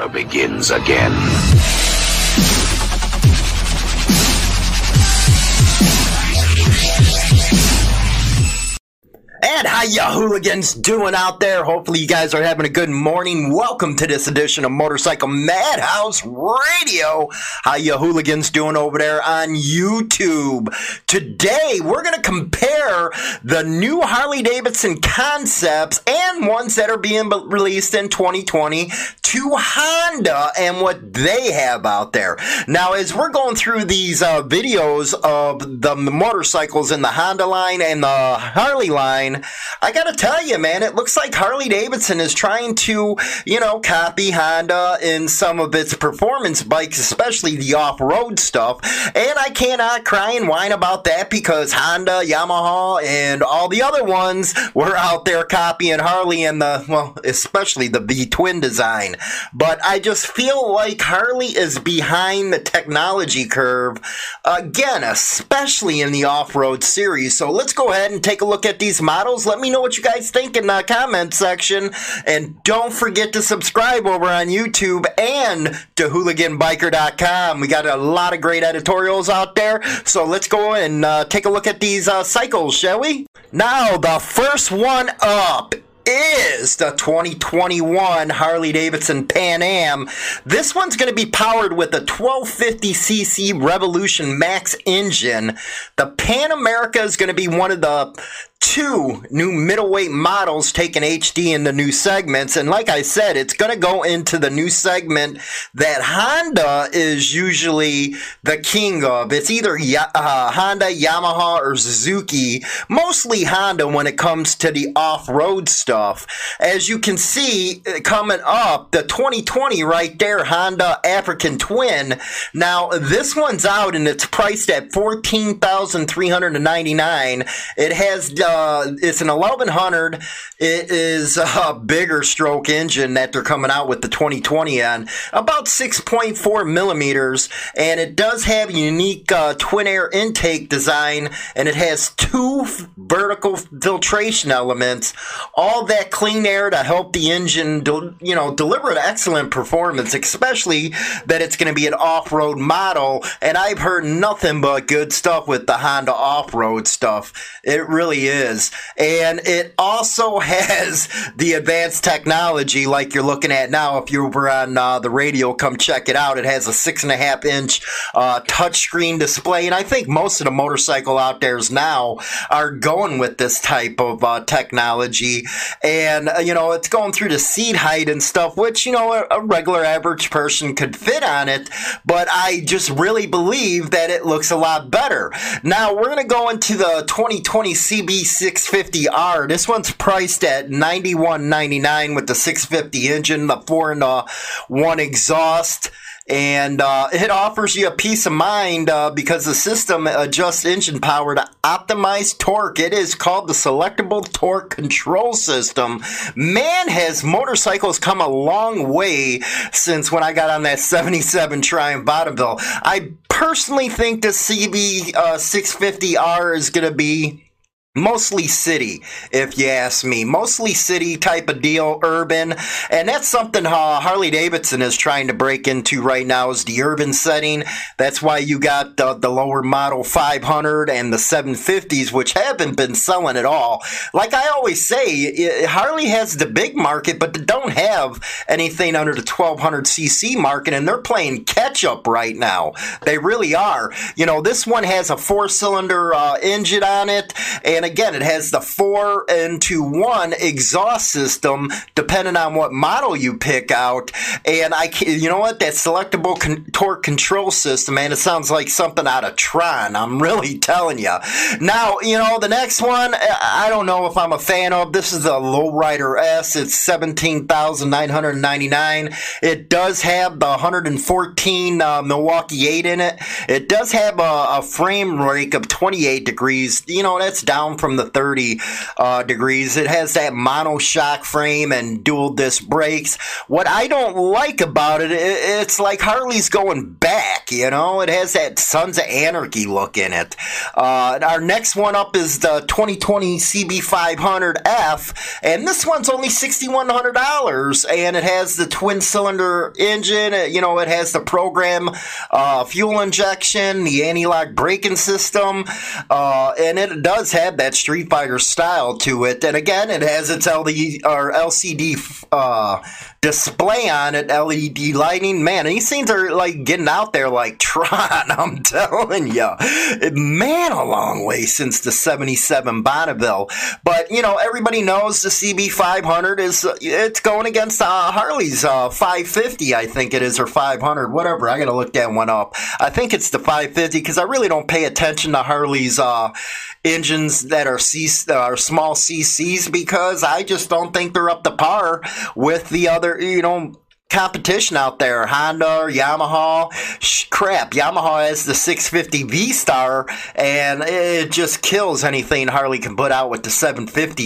era begins again. How you hooligans doing out there? Hopefully you guys are having a good morning. Welcome to this edition of Motorcycle Madhouse Radio. How you hooligans doing over there on YouTube? Today we're going to compare the new Harley Davidson concepts and ones that are being released in 2020 to Honda and what they have out there. Now as we're going through these uh, videos of the motorcycles in the Honda line and the Harley line, I gotta tell you, man, it looks like Harley Davidson is trying to, you know, copy Honda uh, in some of its performance bikes, especially the off-road stuff. And I cannot cry and whine about that because Honda, Yamaha, and all the other ones were out there copying Harley and the, well, especially the V twin design. But I just feel like Harley is behind the technology curve again, especially in the off-road series. So let's go ahead and take a look at these models models. Let me know what you guys think in the comment section. And don't forget to subscribe over on YouTube and to hooliganbiker.com. We got a lot of great editorials out there. So let's go and uh, take a look at these uh, cycles, shall we? Now, the first one up is the 2021 Harley Davidson Pan Am. This one's going to be powered with a 1250cc Revolution Max engine. The Pan America is going to be one of the two new middleweight models taking HD in the new segments. And like I said, it's going to go into the new segment that Honda is usually the king of. It's either uh, Honda, Yamaha, or Suzuki. Mostly Honda when it comes to the off-road stuff. As you can see, uh, coming up, the 2020 right there, Honda African Twin. Now, this one's out and it's priced at 14399 It has uh, it's an 1100. It is a bigger stroke engine that they're coming out with the 2020 on, about 6.4 millimeters, and it does have a unique uh, twin air intake design, and it has two vertical filtration elements, all that clean air to help the engine, you know, deliver an excellent performance, especially that it's going to be an off-road model, and I've heard nothing but good stuff with the Honda off-road stuff. It really is, and it also has the advanced technology like you're looking at now. If you were on uh, the radio, come check it out. It has a six and a half inch uh, touchscreen display, and I think most of the motorcycle out there's now are going with this type of uh, technology. And uh, you know, it's going through the seat height and stuff, which you know a, a regular average person could fit on it. But I just really believe that it looks a lot better. Now we're gonna go into the 2020 CB650R. This one's priced at $91.99 with the 650 engine, the 4 and the 1 exhaust. And uh, it offers you a peace of mind uh, because the system adjusts engine power to optimize torque. It is called the Selectable Torque Control System. Man, has motorcycles come a long way since when I got on that 77 Triumph Bonneville. I personally think the CB uh, 650R is going to be Mostly city, if you ask me. Mostly city type of deal, urban. And that's something uh, Harley Davidson is trying to break into right now is the urban setting. That's why you got the, lower model 500 and the 750s, which haven't been selling at all. Like I always say, Harley has the big market, but they don't have anything under the 1200cc market, and they're playing catch up right now. They really are. You know, this one has a four cylinder uh, engine on it. And and again, it has the four into one exhaust system, depending on what model you pick out. And I, you know what, that selectable con- torque control system, man, it sounds like something out of Tron. I'm really telling you. Now, you know, the next one, I don't know if I'm a fan of. This is a Lowrider S. It's seventeen thousand nine hundred ninety nine. It does have the 114 uh, Milwaukee 8 in it. It does have a, a frame rake of 28 degrees. You know, that's down from the 30 uh, degrees. It has that mono shock frame and dual disc brakes. What I don't like about it, it's like Harley's going back, you know? It has that Sons of Anarchy look in it. Uh, our next one up is the 2020 CB500F, and this one's only $6,100, and it has the twin cylinder engine. You know, it has the program uh, fuel injection, the anti lock braking system, uh, and it does have that Street Fighter style to it. And again, it has its LD, or LCD uh, display on it, LED lighting. Man, these things are like getting out there like Tron, I'm telling you. Man, a long way since the 77 Bonneville. But, you know, everybody knows the CB500 is, it's going against uh, Harley's uh, 550, I think it is, or 500, whatever. I got to look that one up. I think it's the 550 because I really don't pay attention to Harley's uh, engines that are C, are small CCs because I just don't think they're up to par with the other, you know, competition out there. Honda Yamaha. Sh- crap, Yamaha has the 650 V Star, and it just kills anything Harley can put out with the 750.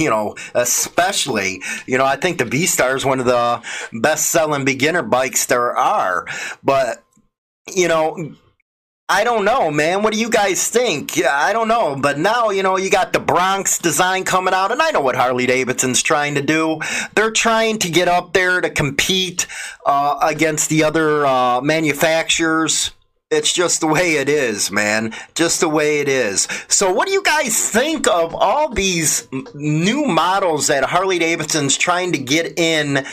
You know, especially. You know, I think the V Star is one of the best selling beginner bikes there are. But you know, I don't know, man. What do you guys think? I don't know. But now, you know, you got the Bronx design coming out, and I know what Harley Davidson's trying to do. They're trying to get up there to compete uh, against the other uh, manufacturers. It's just the way it is, man. Just the way it is. So, what do you guys think of all these new models that Harley Davidson's trying to get in?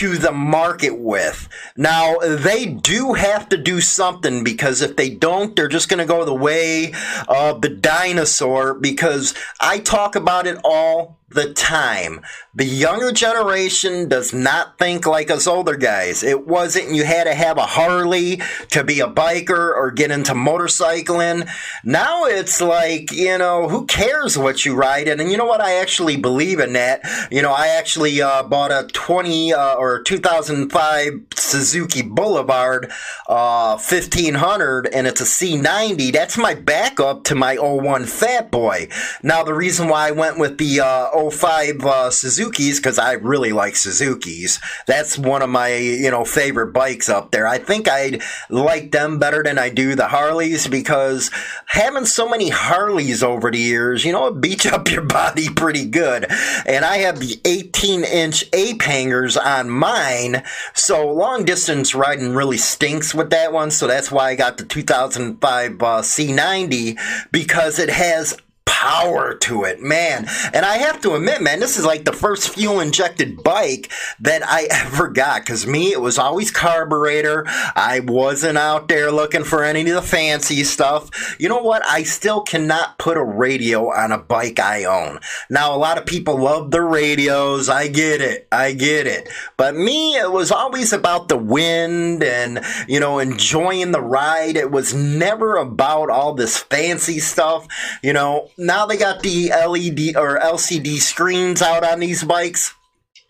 To the market with. Now, they do have to do something because if they don't, they're just going to go the way of the dinosaur because I talk about it all the time. The younger generation does not think like us older guys. It wasn't you had to have a Harley to be a biker or get into motorcycling. Now it's like, you know, who cares what you ride in? And you know what? I actually believe in that. You know, I actually uh, bought a 20 uh, or 2005 Suzuki Boulevard uh, 1500 and it's a C90. That's my backup to my 01 Fat Boy. Now, the reason why I went with the 05 uh, Suzuki's because I really like Suzuki's. That's one of my you know favorite bikes up there. I think I'd like them better than I do the Harleys because having so many Harleys over the years, you know, it beats up your body pretty good. And I have the 18 inch ape hangers on mine, so long distance riding really stinks with that one. So that's why I got the 2005 uh, C90 because it has power to it, man. And I have to admit, man, this is like the first fuel injected bike that I ever got. Cause me, it was always carburetor. I wasn't out there looking for any of the fancy stuff. You know what? I still cannot put a radio on a bike I own. Now, a lot of people love the radios. I get it. I get it. But me, it was always about the wind and, you know, enjoying the ride. It was never about all this fancy stuff. You know, now they got the LED or LCD screens out on these bikes.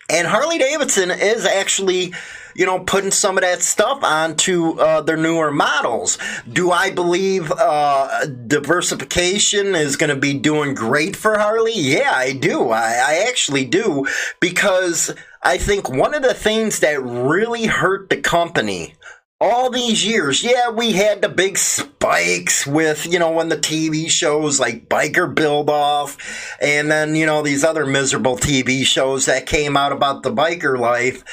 And Harley Davidson is actually, you know, putting some of that stuff onto uh, their newer models. Do I believe uh, diversification is going to be doing great for Harley? Yeah, I do. I, I actually do. Because I think one of the things that really hurt the company all these years, yeah, we had the big spikes with, you know, when the TV shows like Biker Build Off and then, you know, these other miserable TV shows that came out about the biker life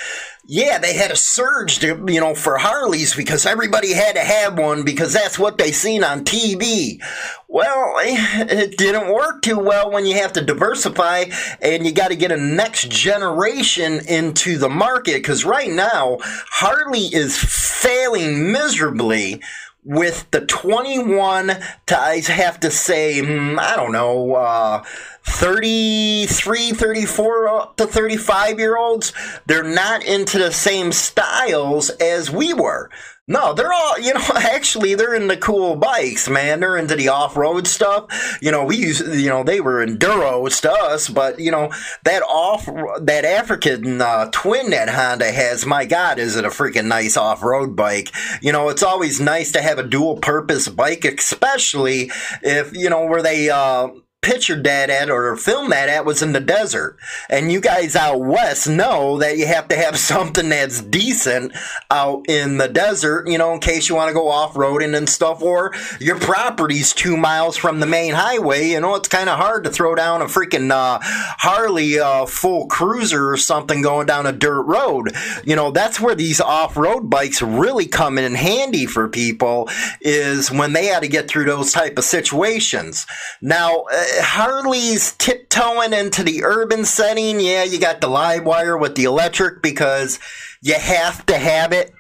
yeah, they had a surge to, you know, for Harleys because everybody had to have one because that's what they seen on TV. Well, it didn't work too well when you have to diversify and you got to get a next generation into the market because right now Harley is failing miserably with the 21 to I have to say, hmm, I don't know, uh, 33, 34 to 35 year olds, they're not into the same styles as we were. No, they're all, you know, actually, they're into cool bikes, man. They're into the off road stuff. You know, we use, you know, they were enduros to us, but, you know, that off, that African uh, twin that Honda has, my God, is it a freaking nice off road bike? You know, it's always nice to have a dual purpose bike, especially if, you know, where they, uh, pictured that at or filmed that at was in the desert. And you guys out west know that you have to have something that's decent out in the desert, you know, in case you want to go off roading and stuff, or your property's two miles from the main highway. You know, it's kind of hard to throw down a freaking uh, Harley uh, full cruiser or something going down a dirt road. You know, that's where these off road bikes really come in handy for people is when they had to get through those type of situations. Now, uh, Harley's tiptoeing into the urban setting. Yeah, you got the Livewire with the electric because you have to have it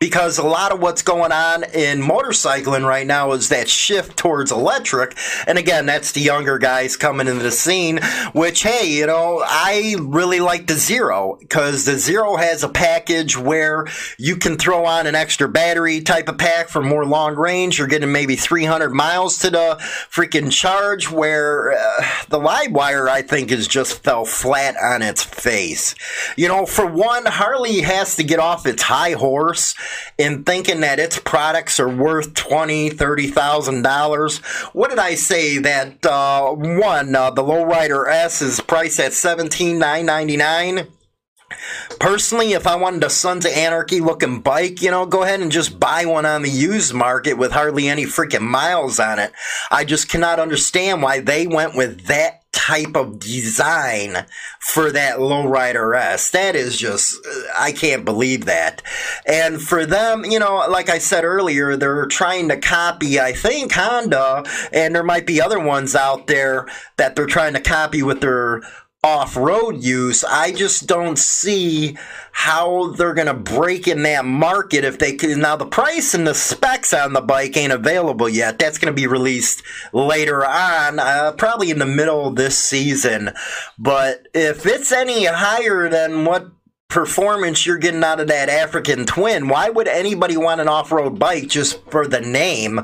because a lot of what's going on in motorcycling right now is that shift towards electric. And again, that's the younger guys coming into the scene, which, hey, you know, I really like the Zero because the Zero has a package where you can throw on an extra battery type of pack for more long range. You're getting maybe 300 miles to the freaking charge where uh, the Livewire, I think, is just fell flat on its face. You know, for one, Harley has to get off its high horse in thinking that its products are worth twenty, thirty thousand dollars. What did I say? That uh, one, uh, the Lowrider S is priced at seventeen nine ninety nine. Personally, if I wanted a Sons of Anarchy looking bike, you know, go ahead and just buy one on the used market with hardly any freaking miles on it. I just cannot understand why they went with that type of design for that lowrider S. That is just, uh, I can't believe that. And for them, you know, like I said earlier, they're trying to copy, I think, Honda, and there might be other ones out there that they're trying to copy with their off-road use. I just don't see how they're going to break in that market if they can. Now the price and the specs on the bike ain't available yet. That's going to be released later on, uh, probably in the middle of this season. But if it's any higher than what performance you're getting out of that African twin. Why would anybody want an off road bike just for the name?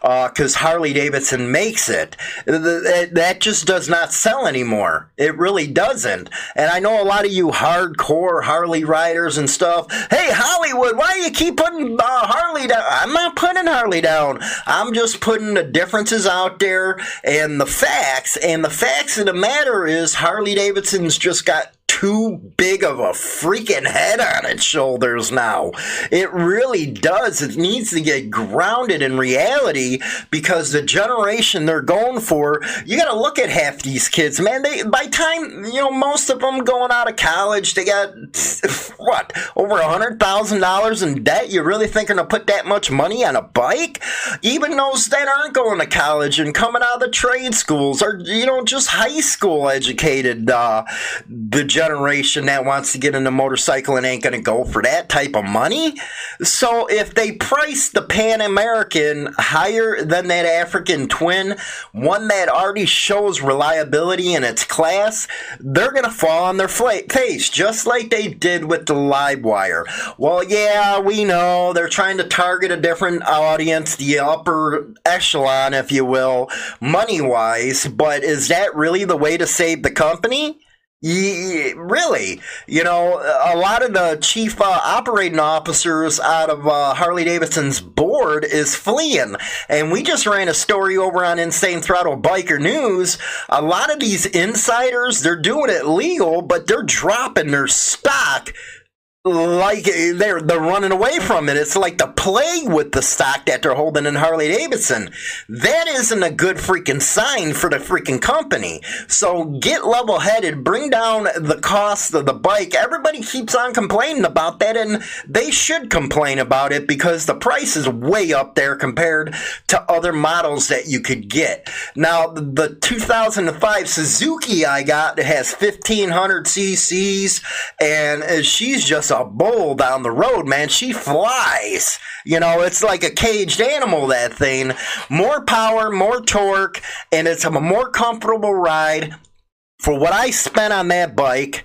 Because uh, Harley Davidson makes it. That just does not sell anymore. It really doesn't. And I know a lot of you hardcore Harley riders and stuff. Hey, Hollywood, why do you keep putting uh, Harley down? I'm not putting Harley down. I'm just putting the differences out there and the facts. And the facts of the matter is Harley Davidson's just got too big of a freaking head on its shoulders now. It really does. It needs to get grounded in reality because the generation they're going for, you got to look at half these kids, man. They by time you know most of them going out of college, they got what over a hundred thousand dollars in debt. You really thinking to put that much money on a bike? Even those that aren't going to college and coming out of the trade schools or you know just high school educated, uh, the generation that wants to get into and ain't going to go for that type of money. So if they price the Pan American higher than that African twin, one that already shows reliability in its class, they're going to fall on their face, just like they did with the Livewire. Well, yeah, we know they're trying to target a different audience, the upper echelon, if you will, money wise, but is that really the way to save the company? Really, you know, a lot of the chief uh, operating officers out of uh, Harley Davidson's board is fleeing. And we just ran a story over on Insane Throttle Biker News. A lot of these insiders, they're doing it legal, but they're dropping their stock like they're they're running away from it. It's like the plague with the stock that they're holding in Harley Davidson. That isn't a good freaking sign for the freaking company. So get level headed, bring down the cost of the bike. Everybody keeps on complaining about that, and they should complain about it because the price is way up there compared to other models that you could get. Now the 2005 Suzuki I got has 1500 cc's, and she's just a bull down the road, man. She flies. You know, it's like a caged animal, that thing. More power, more torque, and it's a more comfortable ride for what I spent on that bike,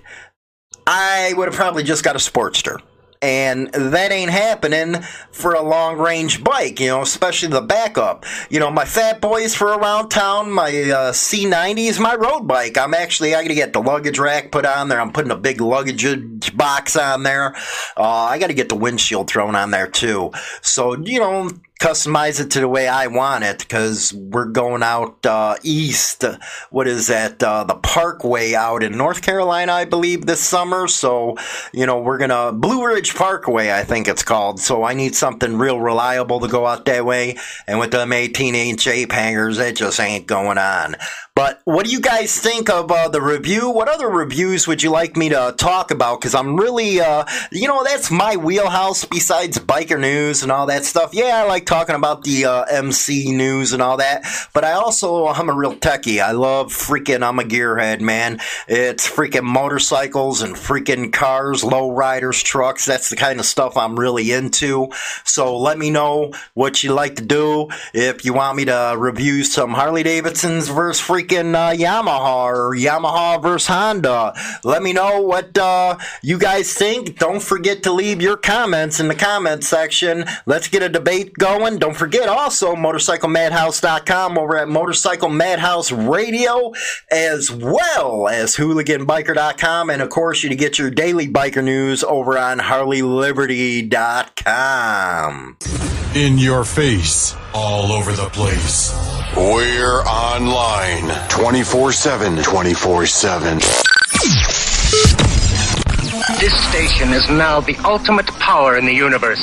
I would have probably just got a Sportster and that ain't happening for a long range bike, you know, especially the backup. You know, my Fat Boys for around town, my uh, C90 is my road bike. I'm actually, I gotta get the luggage rack put on there. I'm putting a big luggage box on there. Uh, I gotta get the windshield thrown on there too. So, you know, customize it to the way I want it because we're going out uh, east. What is that? Uh, the Parkway out in North Carolina, I believe, this summer. So, you know, we're going to Blue Ridge Parkway, I think it's called. So I need something real reliable to go out that way. And with them 18 inch ape hangers, it just ain't going on. But what do you guys think of uh, the review? What other reviews would you like me to talk about? Because I'm really, uh, you know, that's my wheelhouse besides biker news and all that stuff. Yeah, I like talking about the uh, MC news and all that. But I also, I'm a real techie. I love freaking, I'm a gearhead, man. It's freaking motorcycles and freaking cars, low riders, trucks. That's the kind of stuff I'm really into. So let me know what you like to do. If you want me to review some Harley Davidsons versus freaking freaking uh, Yamaha or Yamaha versus Honda. Let me know what uh, you guys think. Don't forget to leave your comments in the comment section. Let's get a debate going. Don't forget also motorcyclemadhouse.com over at Motorcycle Madhouse Radio as well as hooliganbiker.com and of course you to get your daily biker news over on harleyliberty.com. In your face, all over the place. We're online 24 7. 24 7. This station is now the ultimate power in the universe.